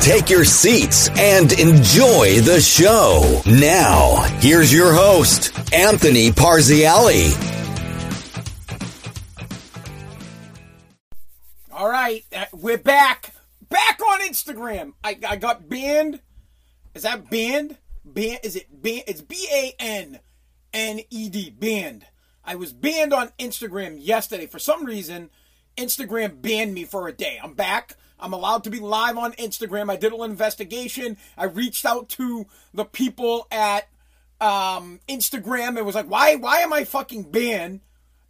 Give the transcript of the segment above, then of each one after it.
Take your seats and enjoy the show. Now, here's your host, Anthony Parziale. right, uh, we're back. Back on Instagram. I, I got banned. Is that banned? Ban is it banned? It's B A N N E D banned. I was banned on Instagram yesterday for some reason. Instagram banned me for a day. I'm back. I'm allowed to be live on Instagram. I did an investigation. I reached out to the people at um, Instagram. It was like, why why am I fucking banned?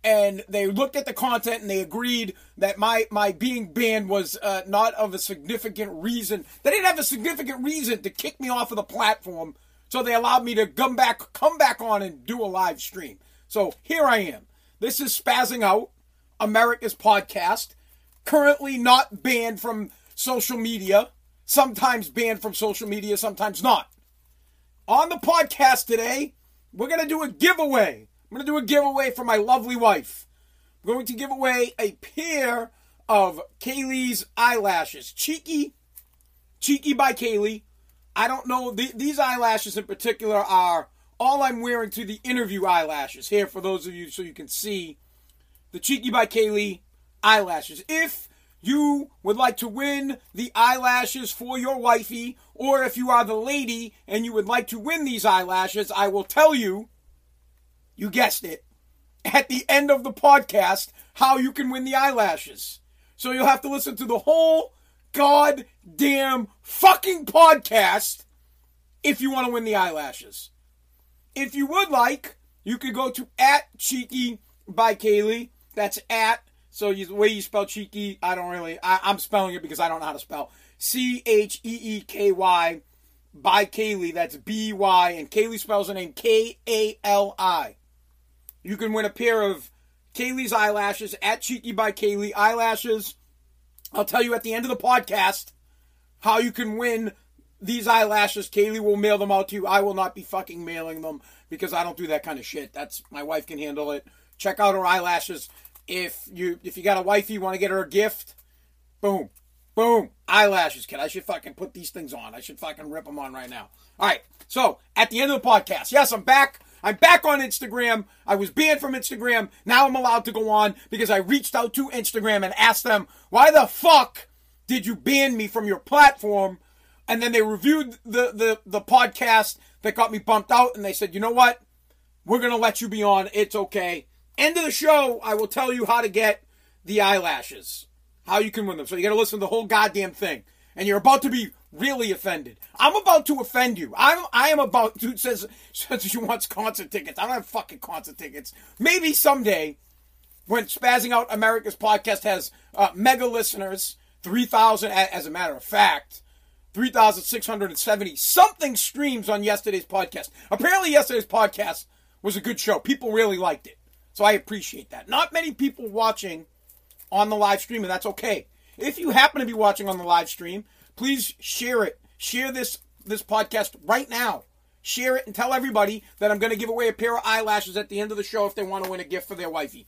and they looked at the content and they agreed that my my being banned was uh, not of a significant reason. They didn't have a significant reason to kick me off of the platform, so they allowed me to come back come back on and do a live stream. So here I am. This is Spazzing Out, America's podcast. Currently not banned from social media. Sometimes banned from social media, sometimes not. On the podcast today, we're gonna do a giveaway I'm going to do a giveaway for my lovely wife. I'm going to give away a pair of Kali's eyelashes. Cheeky, Cheeky by Kali. I don't know. these eyelashes in particular are all I'm wearing to the interview eyelashes. Here, for those of you, so you can see the Cheeky by Kali eyelashes. If you would like to win the eyelashes for your wifey, or if you are the lady and you would like to win these eyelashes, I will tell you you guessed it, at the end of the podcast, how you can win the eyelashes. So you'll have to listen to the whole goddamn fucking podcast if you want to win the eyelashes. If you would like, you could go to at Cheeky by Kali. That's at. So you, the way you spell cheeky, I don't really. I, am spelling it because I don't know how to spell. C H E E K Y by Kali. That's B Y, and Kali spells her name K A L I. You can win a pair of Kali's eyelashes at Cheeky by Kali eyelashes. I'll tell you at the end of the podcast how you can win these eyelashes. Kali will mail them out to you. I will not be fucking mailing them because I don't do that kind of shit. That's my wife can handle it. Check out her eyelashes. If you if you got a wife, you want to get her a gift, boom, boom, eyelashes, kid. I should fucking put these things on. I should fucking rip them on right now. All right. So at the end of the podcast, yes, I'm back. I'm back on Instagram. I was banned from Instagram. Now I'm allowed to go on because I reached out to Instagram and asked them, why the fuck did you ban me from your platform? And then they reviewed the, the, the podcast that got me bumped out and they said, you know what? We're going to let you be on. It's okay. End of the show, I will tell you how to get the eyelashes, how you can win them. So you got to listen to the whole goddamn thing. And you're about to be really offended. I'm about to offend you. I'm I am about to says says she wants concert tickets. I don't have fucking concert tickets. Maybe someday when Spazzing Out America's podcast has uh, mega listeners, three thousand as a matter of fact. 3,670 something streams on yesterday's podcast. Apparently, yesterday's podcast was a good show. People really liked it. So I appreciate that. Not many people watching on the live stream, and that's okay. If you happen to be watching on the live stream, please share it. Share this this podcast right now. Share it and tell everybody that I'm going to give away a pair of eyelashes at the end of the show if they want to win a gift for their wifey.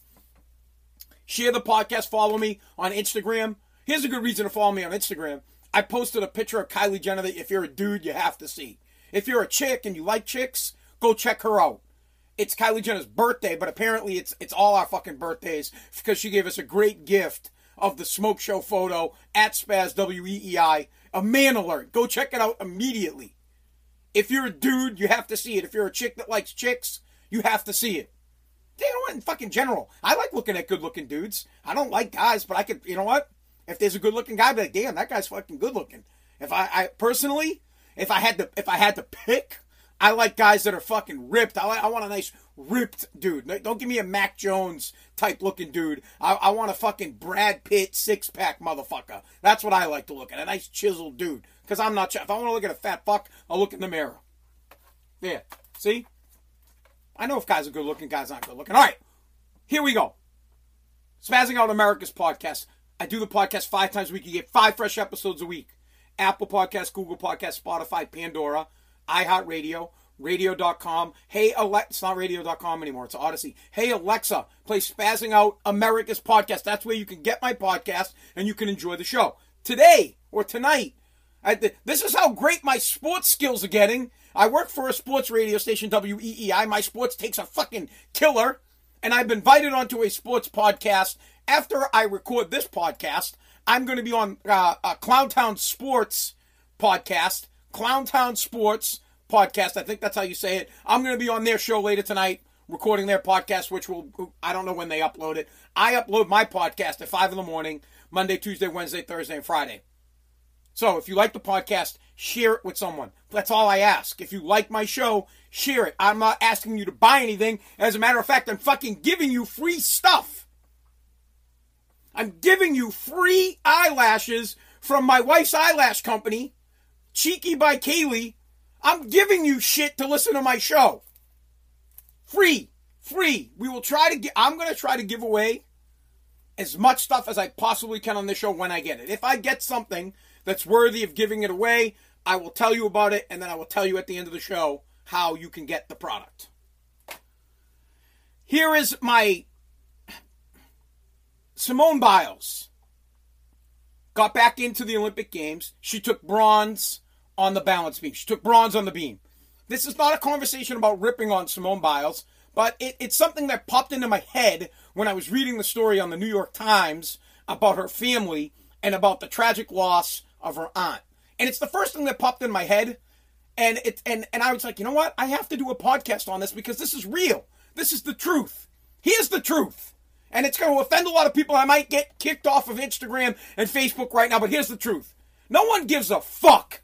Share the podcast. Follow me on Instagram. Here's a good reason to follow me on Instagram. I posted a picture of Kylie Jenner that if you're a dude, you have to see. If you're a chick and you like chicks, go check her out. It's Kylie Jenner's birthday, but apparently it's it's all our fucking birthdays because she gave us a great gift of the smoke show photo at Spaz W E E I a man alert. Go check it out immediately. If you're a dude, you have to see it. If you're a chick that likes chicks, you have to see it. You know what? In fucking general, I like looking at good looking dudes. I don't like guys, but I could, you know what? If there's a good looking guy, I'd be like, damn, that guy's fucking good looking. If I, I personally, if I had to, if I had to pick, I like guys that are fucking ripped. I, like, I want a nice ripped dude. Don't give me a Mac Jones type looking dude. I, I want a fucking Brad Pitt six pack motherfucker. That's what I like to look at. A nice chiseled dude. Because I'm not, if I want to look at a fat fuck, I'll look in the mirror. There. See? I know if guys are good looking, guys aren't good looking. All right. Here we go. Spazzing Out America's podcast. I do the podcast five times a week. You get five fresh episodes a week. Apple Podcast, Google Podcast, Spotify, Pandora, iHeartRadio, radio.com. Hey, Alexa, it's not radio.com anymore. It's Audacy. Hey, Alexa, play Spazzing Out America's podcast. That's where you can get my podcast and you can enjoy the show. Today or tonight, I, this is how great my sports skills are getting. I work for a sports radio station, WEEI. My sports takes a fucking killer. And I've been invited onto a sports podcast. After I record this podcast, I'm going to be on uh, Clowntown Sports podcast. Clowntown Sports podcast. I think that's how you say it. I'm going to be on their show later tonight, recording their podcast, which will, I don't know when they upload it. I upload my podcast at 5 in the morning, Monday, Tuesday, Wednesday, Thursday, and Friday. So if you like the podcast, share it with someone. That's all I ask. If you like my show, share it. I'm not asking you to buy anything. As a matter of fact, I'm fucking giving you free stuff. I'm giving you free eyelashes from my wife's eyelash company, Cheeky by Kali. I'm giving you shit to listen to my show. Free. Free. We will try to get, I'm going to try to give away as much stuff as I possibly can on this show when I get it. If I get something that's worthy of giving it away, I will tell you about it, and then I will tell you at the end of the show how you can get the product. Here is my Simone Biles got back into the Olympic Games. She took bronze on the balance beam. She took bronze on the beam. This is not a conversation about ripping on Simone Biles, but it, it's something that popped into my head when I was reading the story on the New York Times about her family and about the tragic loss of her aunt. And it's the first thing that popped in my head. And it and, and I was like, you know what? I have to do a podcast on this because this is real. This is the truth. Here's the truth. And it's going to offend a lot of people. I might get kicked off of Instagram and Facebook right now, but here's the truth. No one gives a fuck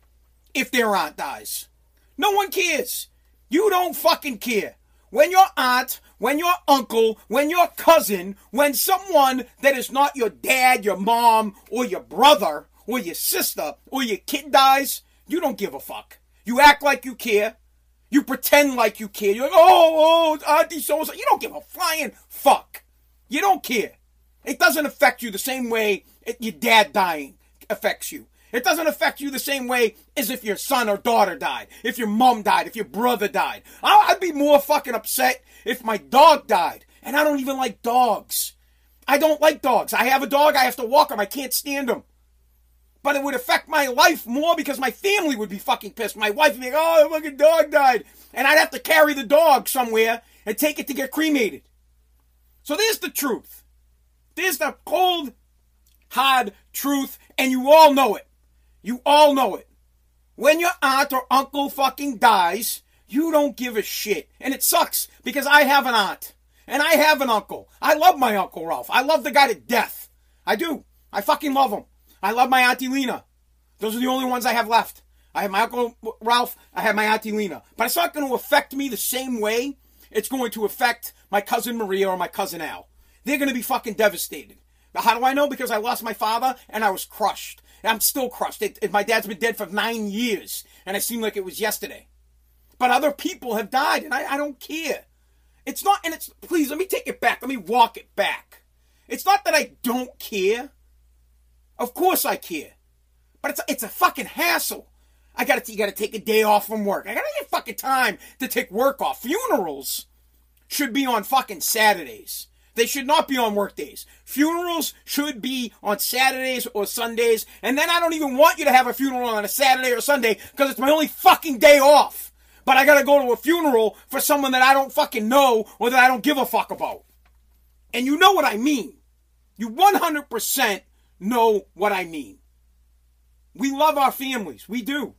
if their aunt dies. No one cares. You don't fucking care. When your aunt, when your uncle, when your cousin, when someone that is not your dad, your mom, or your brother, or your sister or your kid dies, you don't give a fuck. You act like you care. You pretend like you care. You're like, oh, oh, Auntie so. You don't give a flying fuck. You don't care. It doesn't affect you the same way your dad dying affects you. It doesn't affect you the same way as if your son or daughter died, if your mom died, if your brother died. I'd be more fucking upset if my dog died. And I don't even like dogs. I don't like dogs. I have a dog, I have to walk him, I can't stand him but it would affect my life more because my family would be fucking pissed. My wife would be like, oh, the fucking dog died. And I'd have to carry the dog somewhere and take it to get cremated. So there's the truth. There's the cold, hard truth, and you all know it. You all know it. When your aunt or uncle fucking dies, you don't give a shit. And it sucks because I have an aunt and I have an uncle. I love my Uncle Ralph. I love the guy to death. I do. I fucking love him. I love my Auntie Lena. Those are the only ones I have left. I have my Uncle Ralph, I have my Auntie Lena. But it's not going to affect me the same way it's going to affect my cousin Maria or my cousin Al. They're going to be fucking devastated. But how do I know? Because I lost my father and I was crushed. I'm still crushed. It, it, my dad's been dead for nine years, and it seemed like it was yesterday. But other people have died, and I, I don't care. It's not, and it's, please, let me take it back. Let me walk it back. It's not that I don't care. Of course I care. But it's it's a fucking hassle. I gotta, you gotta take a day off from work. I gotta get fucking time to take work off. Funerals should be on fucking Saturdays. They should not be on work days. Funerals should be on Saturdays or Sundays. And then I don't even want you to have a funeral on a Saturday or Sunday because it's my only fucking day off. But I gotta go to a funeral for someone that I don't fucking know or that I don't give a fuck about. And you know what I mean. You 100% know what I mean. We love our families. We do.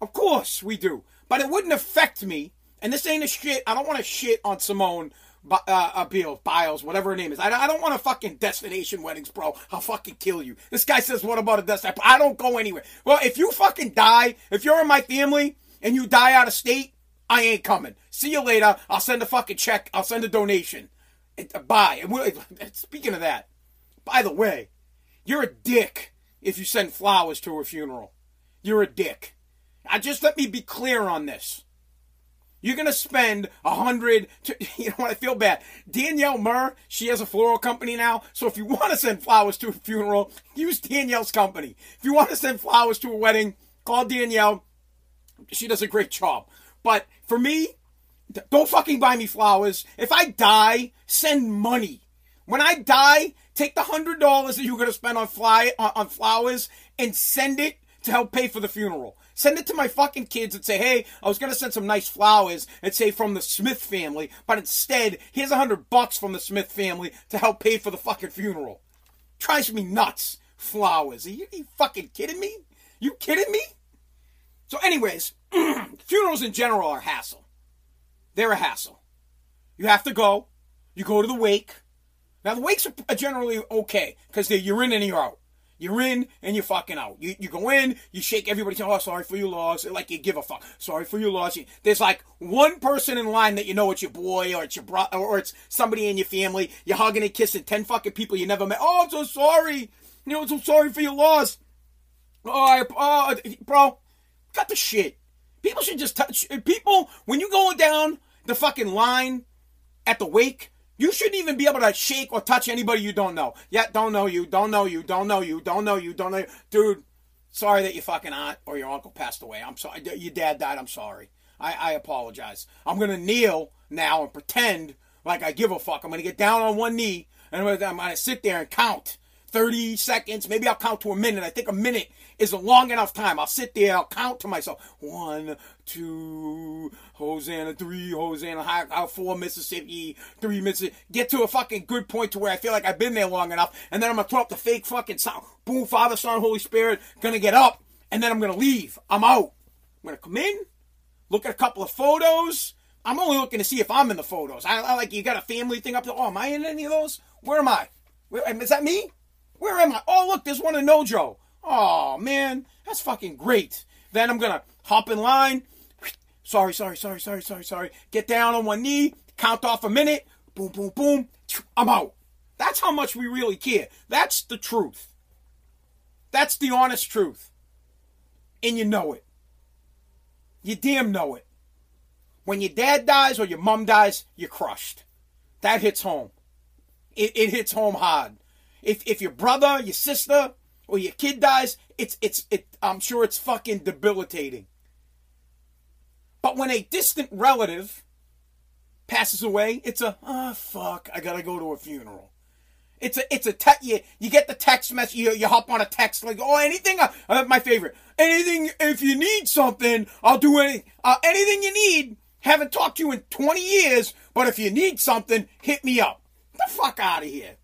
Of course we do. But it wouldn't affect me. And this ain't a shit. I don't want to shit on Simone uh, uh, Biles, Biles, whatever her name is. I, I don't want to fucking destination weddings, bro. I'll fucking kill you. This guy says, what about a destination? I don't go anywhere. Well, if you fucking die, if you're in my family and you die out of state, I ain't coming. See you later. I'll send a fucking check. I'll send a donation. Bye. Speaking of that, by the way, you're a dick if you send flowers to a funeral. You're a dick. Now, just let me be clear on this. You're gonna spend a hundred. You know what? I feel bad. Danielle Murr, she has a floral company now. So if you want to send flowers to a funeral, use Danielle's company. If you want to send flowers to a wedding, call Danielle. She does a great job. But for me, don't fucking buy me flowers. If I die, send money. When I die, take the hundred dollars that you're gonna spend on fly on, on flowers and send it to help pay for the funeral. Send it to my fucking kids and say, hey, I was gonna send some nice flowers and say from the Smith family, but instead, here's a hundred bucks from the Smith family to help pay for the fucking funeral. Drives me nuts. Flowers. Are you, are you fucking kidding me? You kidding me? So, anyways, funerals in general are a hassle. They're a hassle. You have to go. You go to the wake. Now the wakes are generally okay because you're in and you're out. You're in and you're fucking out. You, you go in, you shake everybody, oh, sorry for your loss. Like you give a fuck. Sorry for your loss. There's like one person in line that you know it's your boy or it's your brother or it's somebody in your family. You're hugging and kissing 10 fucking people you never met. Oh, I'm so sorry. You know, I'm so sorry for your loss. Oh, I, oh, bro, cut the shit. People should just touch, people, when you go down the fucking line at the wake, you shouldn't even be able to shake or touch anybody you don't know. Yeah, don't know you, don't know you, don't know you, don't know you, don't know you. Dude, sorry that your fucking aunt or your uncle passed away. I'm sorry. Your dad died. I'm sorry. I, I apologize. I'm going to kneel now and pretend like I give a fuck. I'm going to get down on one knee and I'm going to sit there and count 30 seconds. Maybe I'll count to a minute. I think a minute is a long enough time. I'll sit there, I'll count to myself. One, two, Hosanna, three, Hosanna, high, four, Mississippi, three, Mississippi. Get to a fucking good point to where I feel like I've been there long enough. And then I'm to throw up the fake fucking sound. Boom, Father, Son, Holy Spirit. Gonna get up. And then I'm to leave. I'm out. I'm to come in, look at a couple of photos. I'm only looking to see if I'm in the photos. I, I like, you got a family thing up there. Oh, am I in any of those? Where am I? Is that me? Where am I? Oh, look, there's one in Nojo. Oh, man, that's fucking great. Then I'm going to hop in line. Sorry, sorry, sorry, sorry, sorry, sorry. Get down on one knee, count off a minute. Boom, boom, boom. I'm out. That's how much we really care. That's the truth. That's the honest truth. And you know it. You damn know it. When your dad dies or your mom dies, you're crushed. That hits home. It, it hits home hard. If if your brother, your sister, or your kid dies, it's it's it. I'm sure it's fucking debilitating. But when a distant relative passes away, it's a oh fuck, I gotta go to a funeral. It's a it's a te- you, you get the text message you, you hop on a text like oh anything uh, uh, my favorite anything if you need something I'll do any uh, anything you need haven't talked to you in 20 years but if you need something hit me up Get the fuck out of here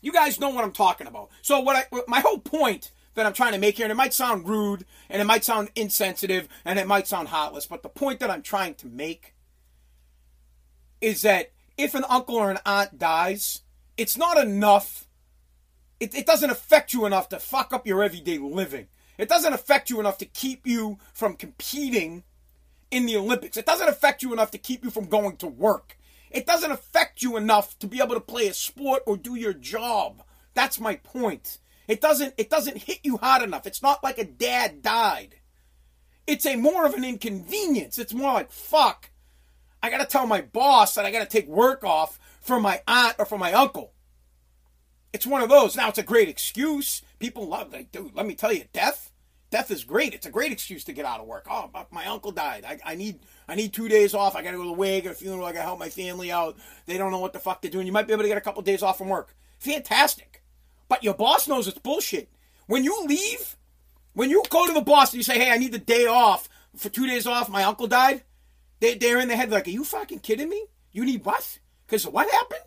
you guys know what I'm talking about. So what I my whole point that I'm trying to make here, and it might sound rude, and it might sound insensitive, and it might sound heartless, but the point that I'm trying to make is that if an uncle or an aunt dies, it's not enough. It, it doesn't affect you enough to fuck up your everyday living. It doesn't affect you enough to keep you from competing in the Olympics. It doesn't affect you enough to keep you from going to work. It doesn't affect you enough to be able to play a sport or do your job. That's my point. It doesn't it doesn't hit you hard enough. It's not like a dad died. It's a more of an inconvenience. It's more like fuck. I got to tell my boss that I got to take work off for my aunt or for my uncle. It's one of those. Now it's a great excuse. People love like, dude, let me tell you, death death is great. It's a great excuse to get out of work. Oh, my uncle died. I, I need I need two days off. I got to go to the wake, a funeral. I got to help my family out. They don't know what the fuck they're doing. You might be able to get a couple days off from work. Fantastic. But your boss knows it's bullshit. When you leave, when you go to the boss and you say, hey, I need the day off for two days off, my uncle died, they, they're in the head like, are you fucking kidding me? You need what? Because what happened?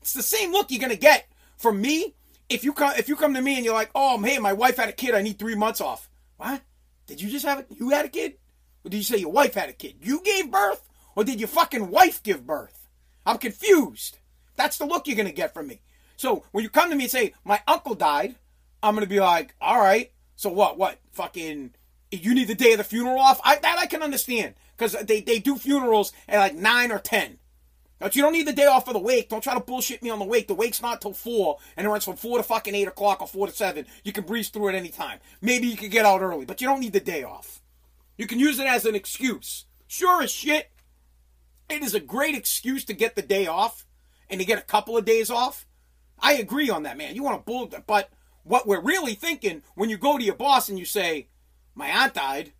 It's the same look you're to get from me if you come if you come to me and you're like, oh, hey, my wife had a kid, I need three months off. What? Did you just have it? You had a kid? Or did you say your wife had a kid? You gave birth? Or did your fucking wife give birth? I'm confused. That's the look you're to get from me. So when you come to me and say, my uncle died, I'm to be like, all right, so what? What? Fucking, you need the day of the funeral off? I, that I can understand. Because they, they do funerals at like 9 or 10. But you don't need the day off for the wake. Don't try to bullshit me on the wake. The wake's not till 4, and it runs from 4 to fucking 8 o'clock or 4 to 7. You can breeze through it any time. Maybe you could get out early, but you don't need the day off. You can use it as an excuse. Sure as shit, it is a great excuse to get the day off and to get a couple of days off. I agree on that, man. You want to bull, but what we're really thinking when you go to your boss and you say, "My aunt died,"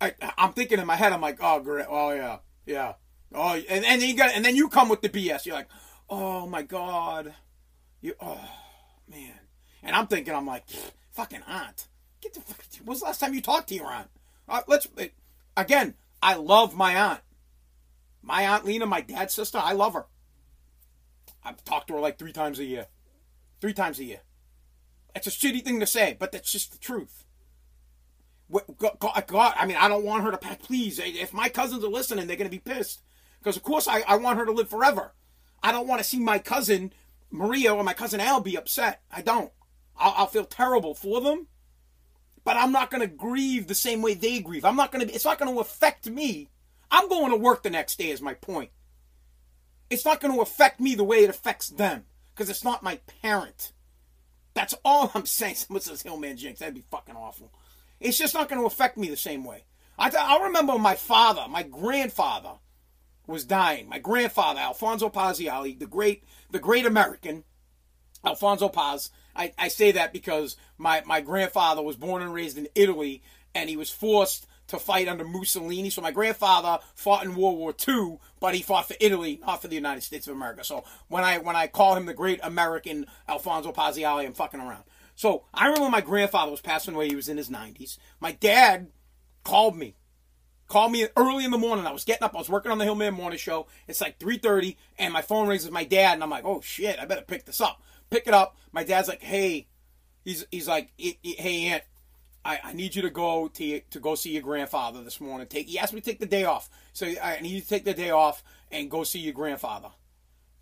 I, am thinking in my head, I'm like, "Oh, great, oh yeah, yeah, oh," and, and then you got, and then you come with the BS. You're like, "Oh my god, you, oh man," and I'm thinking, I'm like, "Fucking aunt, get the fuck." When's the last time you talked to your aunt? Uh, let's again. I love my aunt. My aunt Lena, my dad's sister. I love her. I've talked to her like three times a year. Three times a year. It's a shitty thing to say, but that's just the truth. God, I mean, I don't want her to. Please, if my cousins are listening, they're to be pissed. Because, of course, I, I want her to live forever. I don't want to see my cousin Maria or my cousin Al be upset. I don't. I'll, I'll feel terrible for them. But I'm not going to grieve the same way they grieve. I'm not going to. It's not going to affect me. I'm going to work the next day. Is my point it's not going to affect me the way it affects them because it's not my parent. That's all I'm saying. Someone says Hillman Jinx. That'd be fucking awful. It's just not going to affect me the same way. I, I remember my father, my grandfather, was dying. My grandfather, Alfonso Parziale, the great, the great American, Alfonso Paz. I, I say that because my, my grandfather was born and raised in Italy, and he was forced to fight under Mussolini. So my grandfather fought in World War II, but he fought for Italy, not for the United States of America. So when I when I call him the great American Alfonso Parziale, I'm fucking around. So I remember my grandfather was passing away. He was in his 90s. My dad called me. Called me early in the morning. I was getting up. I was working on the Hillman Morning Show. It's like 3.30, and my phone rings with my dad, and I'm like, oh, shit, I better pick this up. Pick it up. My dad's like, hey, he's, he's like, hey, Aunt, I, I need you to go to to go see your grandfather this morning. Take he asked me to take the day off, so I need you to take the day off and go see your grandfather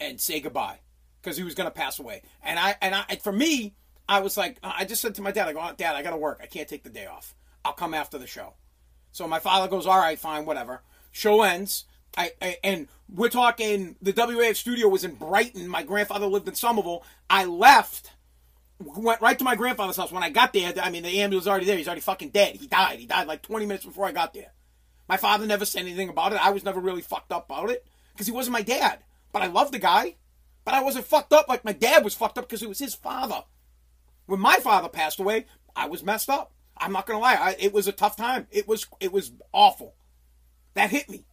and say goodbye because he was going to pass away. And I and I and for me, I was like, I just said to my dad, I go, Dad, I got to work. I can't take the day off. I'll come after the show. So my father goes, all right, fine, whatever. Show ends. I, I, and we're talking the WAAF studio was in Brighton. My grandfather lived in Somerville. I left went right to my grandfather's house. When I got there, I mean, the ambulance was already there. He's already fucking dead. He died. He died like 20 minutes before I got there. My father never said anything about it. I was never really fucked up about it because he wasn't my dad. But I loved the guy. But I wasn't fucked up like my dad was fucked up because it was his father. When my father passed away, I was messed up. I'm not gonna lie. I, it was a tough time. It was it was awful. That hit me.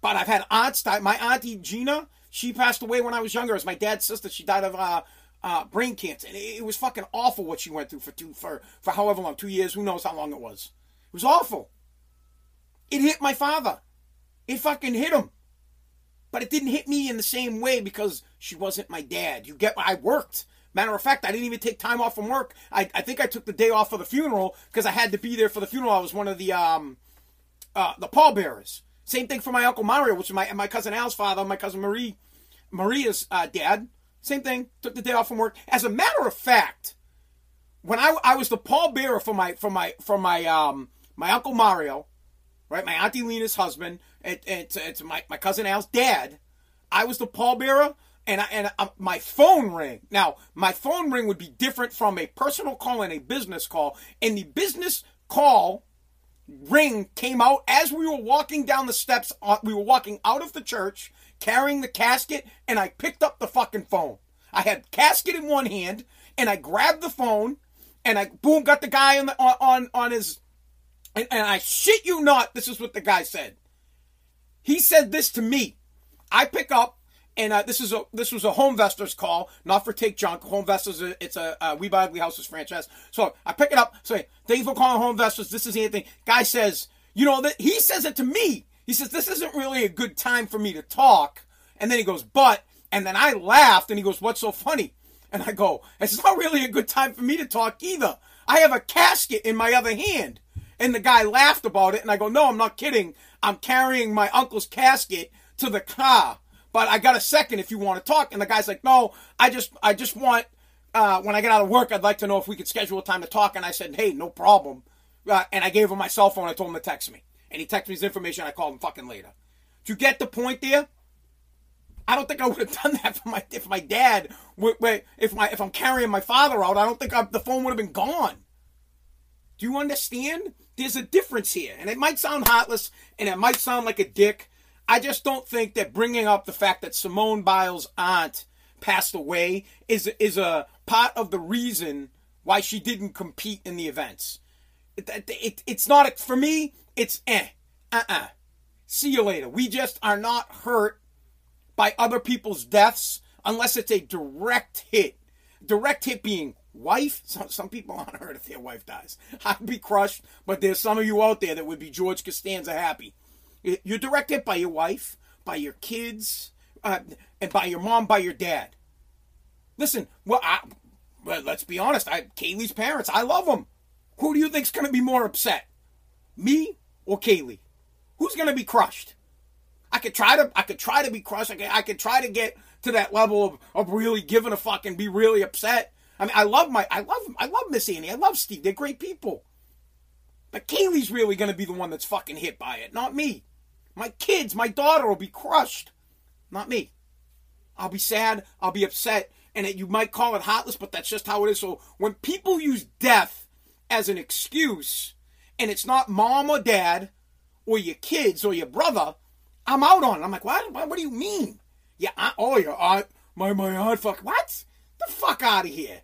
But I've had aunts die. My auntie Gina, she passed away when I was younger. As my dad's sister, she died of uh, uh, brain cancer. And it, it, was fucking awful what she went through for two for for however long, two years, who knows how long it was. It was awful. It hit my father. It fucking hit him. But it didn't hit me in the same way because she wasn't my dad. You get I worked. Matter of fact, I didn't even take time off from work. I, I think I took the day off for the funeral because I had to be there for the funeral. I was one of the um uh, the pallbearers. Same thing for my uncle Mario, which is my my cousin Al's father, my cousin Marie Maria's uh, dad. Same thing. Took the day off from work. As a matter of fact, when I, I was the pallbearer for my for my for my um my uncle Mario, right, my auntie Lena's husband, and, it's, it's my my cousin Al's dad. I was the pallbearer, and I, and I, my phone rang. Now my phone ring would be different from a personal call and a business call. And the business call ring came out as we were walking down the steps. Uh, we were walking out of the church carrying the casket, and I picked up the fucking phone. I had casket in one hand, and I grabbed the phone, and I boom got the guy on the, on, on his, and, and I shit you not, this is what the guy said. He said this to me. I pick up, and uh, this is a this was a HomeVestors call, not for take junk. Home HomeVestors, it's a, a We Buy Ugly Houses franchise. So I pick it up. Say, thank you for calling home HomeVestors. This is Anthony. Guy says, you know that he says it to me. He says, This isn't really a good time for me to talk. And then he goes, But, and then I laughed and he goes, What's so funny? And I go, It's not really a good time for me to talk either. I have a casket in my other hand. And the guy laughed about it. And I go, No, I'm not kidding. I'm carrying my uncle's casket to the car. But I got a second if you want to talk. And the guy's like, No, I just, I just want, uh, when I get out of work, I'd like to know if we could schedule a time to talk. And I said, Hey, no problem. Uh, and I gave him my cell phone. I told him to text me and he texted me his information. I called him fucking later. Do you get the point there? I don't think I would have done that for my if my dad. If my if I'm carrying my father out, I don't think I, the phone would have been gone. Do you understand? There's a difference here. And it might sound heartless and it might sound like a dick. I just don't think that bringing up the fact that Simone Biles' aunt passed away is is a part of the reason why she didn't compete in the events. It, it, it, it's not a, for me. It's eh, uh, uh See you later. We just are not hurt by other people's deaths unless it's a direct hit. Direct hit being wife. Some, some people aren't hurt if their wife dies. I'd be crushed, but there's some of you out there that would be George Costanza happy. You're directed by your wife, by your kids, uh, and by your mom, by your dad. Listen, well, I, well, let's be honest. I, Kali's parents, I love them. Who do you think's going to be more upset, me or Kali? Who's going to be crushed? I could try to, I could try to be crushed. I could, I could try to get to that level of, of really giving a fuck and be really upset. I mean, I love my, I love, I love Miss Annie. I love Steve. They're great people. Kali's really going to be the one that's fucking hit by it, not me. My kids, my daughter will be crushed, not me. I'll be sad. I'll be upset. And it, you might call it heartless, but that's just how it is. So when people use death as an excuse, and it's not mom or dad, or your kids, or your brother, I'm out on it. I'm like, what? What, what do you mean? Yeah, oh, your aunt, my, my aunt, fuck, what? The fuck out of here.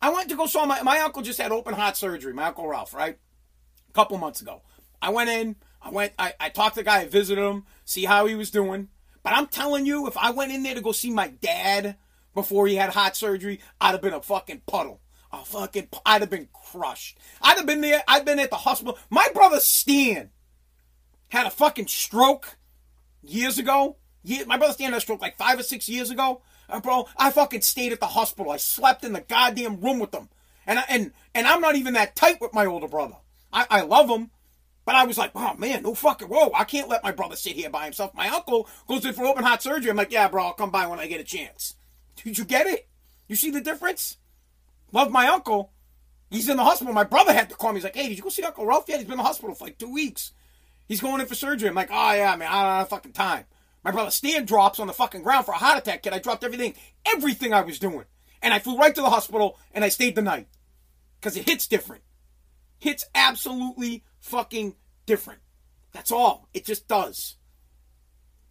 I went to go saw my my uncle just had open heart surgery. My uncle Ralph, right? Couple months ago. I went in. I went. I, I talked to the guy. I visited him. See how he was doing. But I'm telling you, if I went in there to go see my dad before he had heart surgery, I'd have been a fucking puddle. A fucking. I'd have been crushed. I'd have been there. I'd been at the hospital. My brother Stan had a fucking stroke years ago. My brother Stan had a stroke like five or six years ago. Uh, bro, I fucking stayed at the hospital. I slept in the goddamn room with them. And I, and and I'm not even that tight with my older brother. I, I love him, but I was like, oh man, no fucking whoa, I can't let my brother sit here by himself. My uncle goes in for open heart surgery. I'm like, yeah, bro, I'll come by when I get a chance. Did you get it? You see the difference? Love my uncle. He's in the hospital. My brother had to call me. He's like, hey, did you go see Uncle Ralph yet? He's been in the hospital for like two weeks. He's going in for surgery. I'm like, oh yeah, man, I don't have fucking time. My brother Stan drops on the fucking ground for a heart attack, kid. I dropped everything, everything I was doing. And I flew right to the hospital and I stayed the night. Because it hits different. Hits absolutely fucking different. That's all. It just does.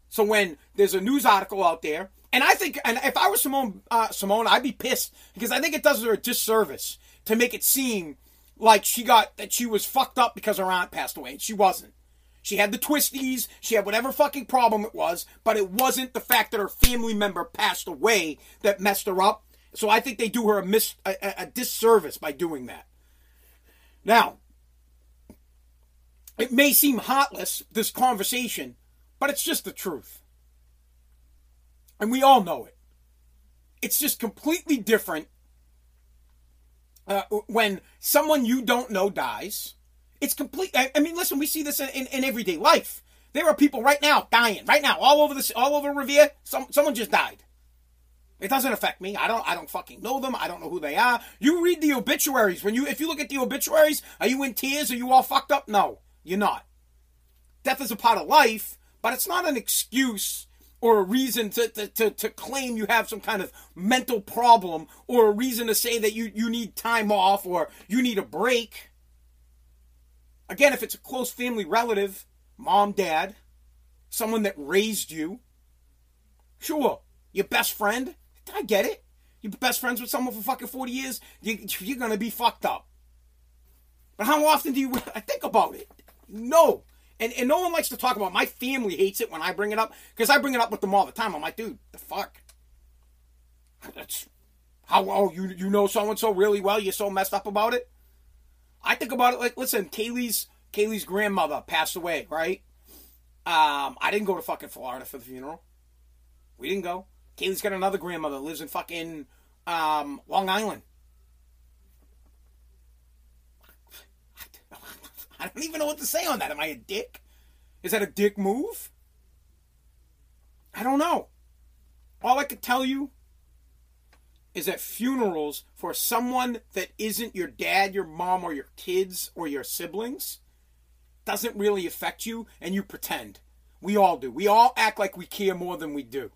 So when there's a news article out there, and I think, and if I was Simone, uh, Simone, I'd be pissed because I think it does her a disservice to make it seem like she got that she was fucked up because her aunt passed away, and she wasn't. She had the twisties, she had whatever fucking problem it was, but it wasn't the fact that her family member passed away that messed her up. So I think they do her a, mis- a, a disservice by doing that. Now, it may seem heartless, this conversation, but it's just the truth. And we all know it. It's just completely different uh, when someone you don't know dies it's complete. I, mean, listen, we see this in, in, in, everyday life. There are people right now dying, right now, all over this, all over Revere. Some, someone just died. It doesn't affect me. I don't. I don't fucking know them. I don't know who they are. You read the obituaries. When you, if you look at the obituaries, are you in tears? Are you all fucked up? No, you're not. Death is a part of life, but it's not an excuse or a reason to, to, to, to, claim you have some kind of mental problem or a reason to say that you, you need time off or you need a break. Again, if it's a close family relative, mom, dad, someone that raised you, sure, your best friend, I get it. You're best friends with someone for fucking 40 years, you, you're to be fucked up. But how often do you I think about it? No. And, and no one likes to talk about it. My family hates it when I bring it up because I bring it up with them all the time. I'm like, dude, the fuck? That's how oh you you know so and so really well. You're so messed up about it. I think about it like, listen, Kali's Kali's grandmother passed away, right? Um, I didn't go to fucking Florida for the funeral. We didn't go. Kali's got another grandmother lives in fucking um, Long Island. I don't even know what to say on that. Am I a dick? Is that a dick move? I don't know. All I could tell you is that funerals for someone that isn't your dad, your mom, or your kids or your siblings doesn't really affect you and you pretend. We all do. We all act like we care more than we do.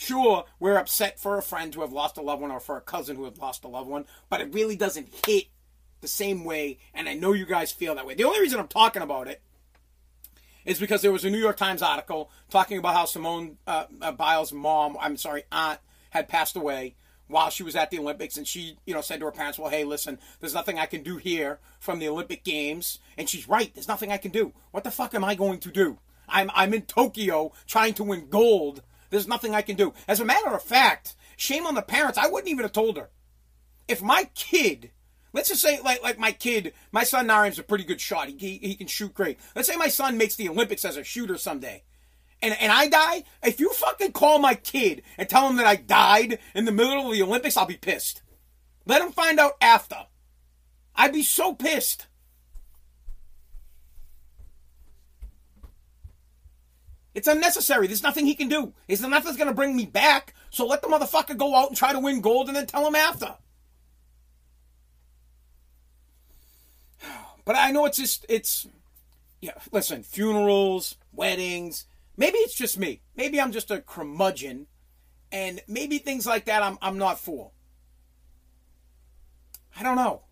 Sure, we're upset for a friend who have lost a loved one or for a cousin who have lost a loved one, but it really doesn't hit the same way, and I know you guys feel that way. The only reason I'm talking about it is because there was a New York Times article talking about how Simone uh, uh, Biles' mom, I'm sorry, aunt, had passed away while she was at the Olympics, and she, you know, said to her parents, "Well, hey, listen, there's nothing I can do here from the Olympic Games," and she's right. There's nothing I can do. What the fuck am I going to do? I'm I'm in Tokyo trying to win gold. There's nothing I can do. As a matter of fact, shame on the parents. I wouldn't even have told her. If my kid Let's just say, like, like my kid, my son Narim's a pretty good shot. He, he, he can shoot great. Let's say my son makes the Olympics as a shooter someday. And, and I die. If you fucking call my kid and tell him that I died in the middle of the Olympics, I'll be pissed. Let him find out after. I'd be so pissed. It's unnecessary. There's nothing he can do. There's nothing that's going to bring me back. So let the motherfucker go out and try to win gold and then tell him after. But I know it's just it's yeah, listen, funerals, weddings, maybe it's just me. Maybe I'm just a curmudgeon and maybe things like that I'm I'm not for. I don't know.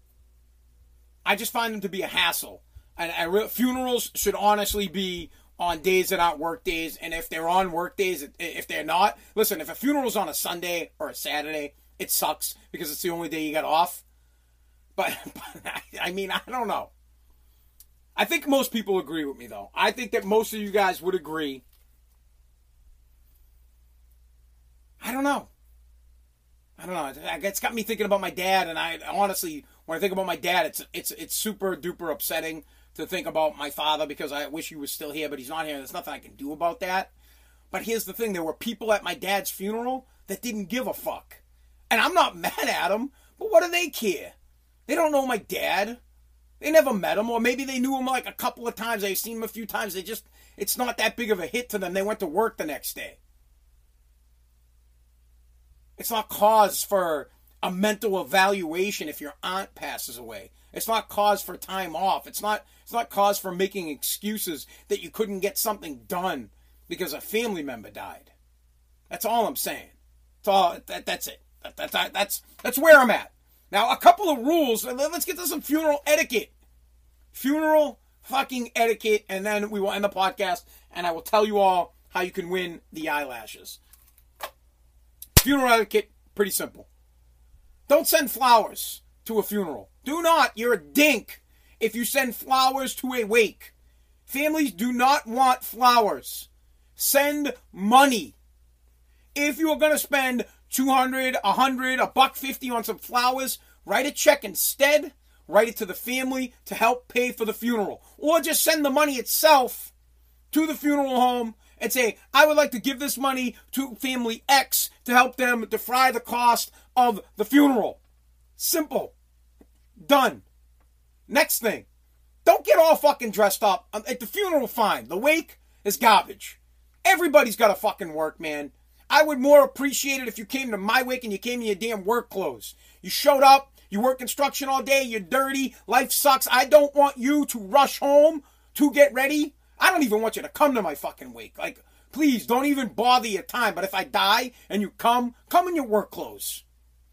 I just find them to be a hassle. And I, funerals should honestly be on days that aren't work days. And if they're on work days, if they're not, listen, if a funeral's on a Sunday or a Saturday, it sucks because it's the only day you got off. But, but I mean, I don't know. I think most people agree with me, though. I think that most of you guys would agree. I don't know. I don't know. It's got me thinking about my dad, and I honestly, when I think about my dad, it's it's it's super duper upsetting to think about my father because I wish he was still here, but he's not here. There's nothing I can do about that. But here's the thing: there were people at my dad's funeral that didn't give a fuck, and I'm not mad at them. But what do they care? They don't know my dad. They never met him, or maybe they knew him like a couple of times. They've seen him a few times. They just, it's not that big of a hit to them. They went to work the next day. It's not cause for a mental evaluation if your aunt passes away. It's not cause for time off. It's not it's not cause for making excuses that you couldn't get something done because a family member died. That's all I'm saying. That's all that, that's it. That, that, that's that's where I'm at. Now, a couple of rules. Let's get to some funeral etiquette. Funeral fucking etiquette, and then we will end the podcast, and I will tell you all how you can win the eyelashes. Funeral etiquette, pretty simple. Don't send flowers to a funeral. Do not. You're a dink if you send flowers to a wake. Families do not want flowers. Send money. If you are going to spend 200, 100, a buck 50 on some flowers, write a check instead, write it to the family to help pay for the funeral. Or just send the money itself to the funeral home and say, I would like to give this money to family X to help them defray the cost of the funeral. Simple. Done. Next thing. Don't get all fucking dressed up. Um, at the funeral, fine. The wake is garbage. Everybody's got to fucking work, man. I would more appreciate it if you came to my wake and you came in your damn work clothes. You showed up, you work construction all day, you're dirty, life sucks. I don't want you to rush home to get ready. I don't even want you to come to my fucking wake. Like, please don't even bother your time. But if I die and you come, come in your work clothes.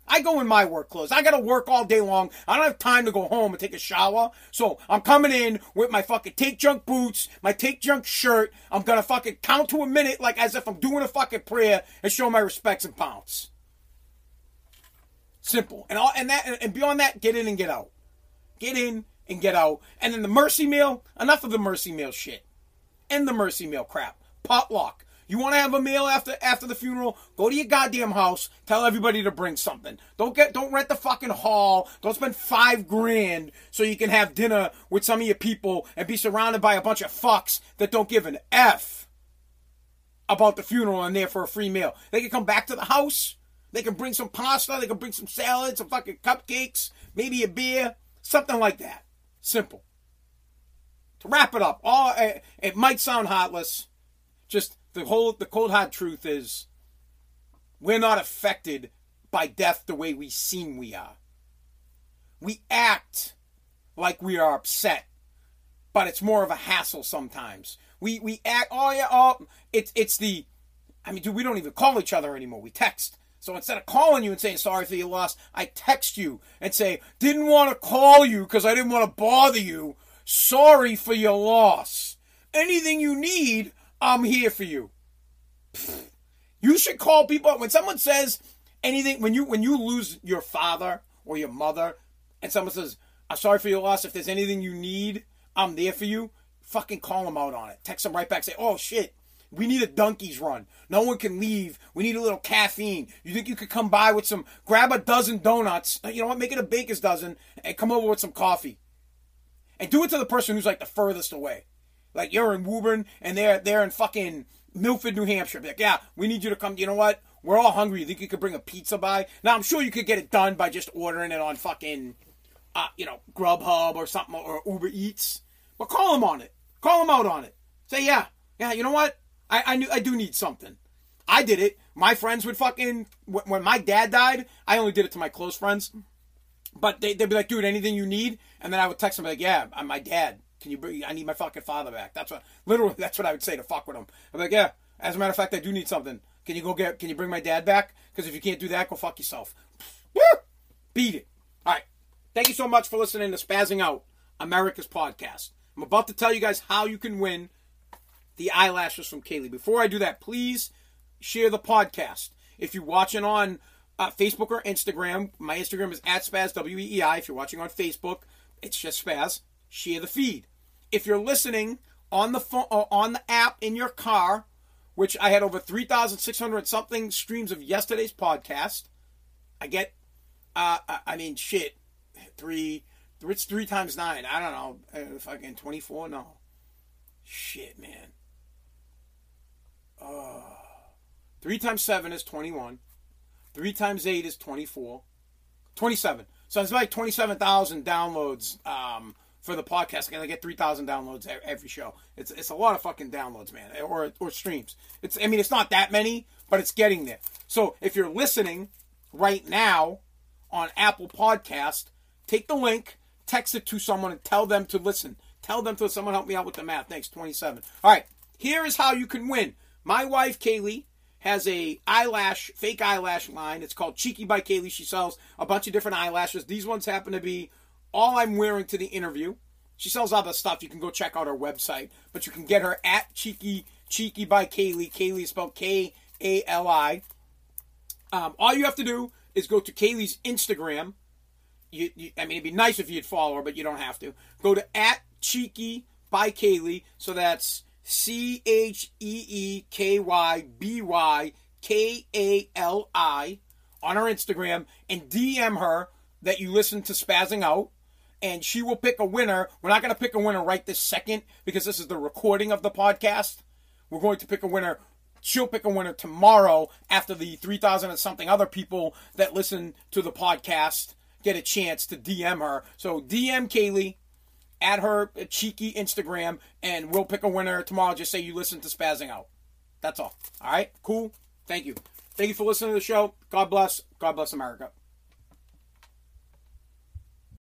I go in my work clothes. I gotta work all day long. I don't have time to go home and take a shower. So I'm coming in with my fucking take junk boots, my take junk shirt. I'm gonna fucking count to a minute like as if I'm doing a fucking prayer and show my respects and pounce. Simple. And all and that and beyond that, get in and get out. Get in and get out. And then the mercy meal, enough of the mercy meal shit. End the mercy meal crap. Potluck. You want to have a meal after after the funeral? Go to your goddamn house. Tell everybody to bring something. Don't get don't rent the fucking hall. Don't spend five grand so you can have dinner with some of your people and be surrounded by a bunch of fucks that don't give an f about the funeral and there for a free meal. They can come back to the house. They can bring some pasta. They can bring some salad, some fucking cupcakes, maybe a beer, something like that. Simple. To wrap it up, all it might sound heartless. Just the whole the cold hard truth is we're not affected by death the way we seem we are. We act like we are upset, but it's more of a hassle sometimes. We we act oh yeah, oh it's it's the I mean dude, we don't even call each other anymore. We text. So instead of calling you and saying sorry for your loss, I text you and say, didn't want to call you because I didn't want to bother you. Sorry for your loss. Anything you need, I'm here for you. You should call people when someone says anything when you when you lose your father or your mother and someone says, I'm sorry for your loss. If there's anything you need, I'm there for you. Fucking call them out on it. Text them right back. Say, oh shit, we need a donkey's run. No one can leave. We need a little caffeine. You think you could come by with some, grab a dozen donuts. You know what? Make it a baker's dozen and come over with some coffee. And do it to the person who's like the furthest away. Like you're in Woburn and they're they're in fucking Milford, New Hampshire. Be like, yeah, we need you to come. You know what? We're all hungry. You think you could bring a pizza by? Now I'm sure you could get it done by just ordering it on fucking, uh, you know, Grubhub or something or Uber Eats. But call them on it. Call them out on it. Say, yeah, yeah. You know what? I I knew I do need something. I did it. My friends would fucking when my dad died. I only did it to my close friends. But they, they'd be like, dude, anything you need? And then I would text them like, yeah, I'm my dad. Can you bring? I need my fucking father back. That's what literally. That's what I would say to fuck with him. I'm like, yeah. As a matter of fact, I do need something. Can you go get? Can you bring my dad back? Because if you can't do that, go fuck yourself. Beat it. All right. Thank you so much for listening to Spazzing Out, America's podcast. I'm about to tell you guys how you can win the eyelashes from Kali. Before I do that, please share the podcast. If you're watching on uh, Facebook or Instagram, my Instagram is at Spaz W E E I. If you're watching on Facebook, it's just Spaz. Share the feed if you're listening on the phone or uh, on the app in your car, which I had over 3,600 something streams of yesterday's podcast, I get, uh, I mean, shit, three, it's three times nine. I don't know, uh, fucking 24, no. Shit, man. Uh, three times seven is 21. Three times eight is 24. 27. So it's like 27,000 downloads um, for the podcast. And I get three thousand downloads every show. It's it's a lot of fucking downloads, man, or or streams. It's I mean it's not that many, but it's getting there. So if you're listening right now on Apple Podcast, take the link, text it to someone, and tell them to listen. Tell them to someone help me out with the math. Thanks, twenty seven. All right, here is how you can win. My wife Kali has a eyelash, fake eyelash line. It's called Cheeky by Kali. She sells a bunch of different eyelashes. These ones happen to be all I'm wearing to the interview. She sells all other stuff. You can go check out her website, but you can get her at Cheeky Cheeky by Kali. Kali is spelled K A L I. Um, all you have to do is go to Kali's Instagram. You, you, I mean, it'd be nice if you'd follow her, but you don't have to. Go to at Cheeky by Kali. So that's C H E E K Y B Y K A L I on her Instagram and DM her that you listen to Spazzing Out and she will pick a winner. We're not going to pick a winner right this second because this is the recording of the podcast. We're going to pick a winner. She'll pick a winner tomorrow after the 3,000 and something other people that listen to the podcast get a chance to DM her. So DM Kali at her cheeky Instagram and we'll pick a winner tomorrow. Just say you listen to Spazzing Out. That's all. All right? Cool. Thank you. Thank you for listening to the show. God bless. God bless America.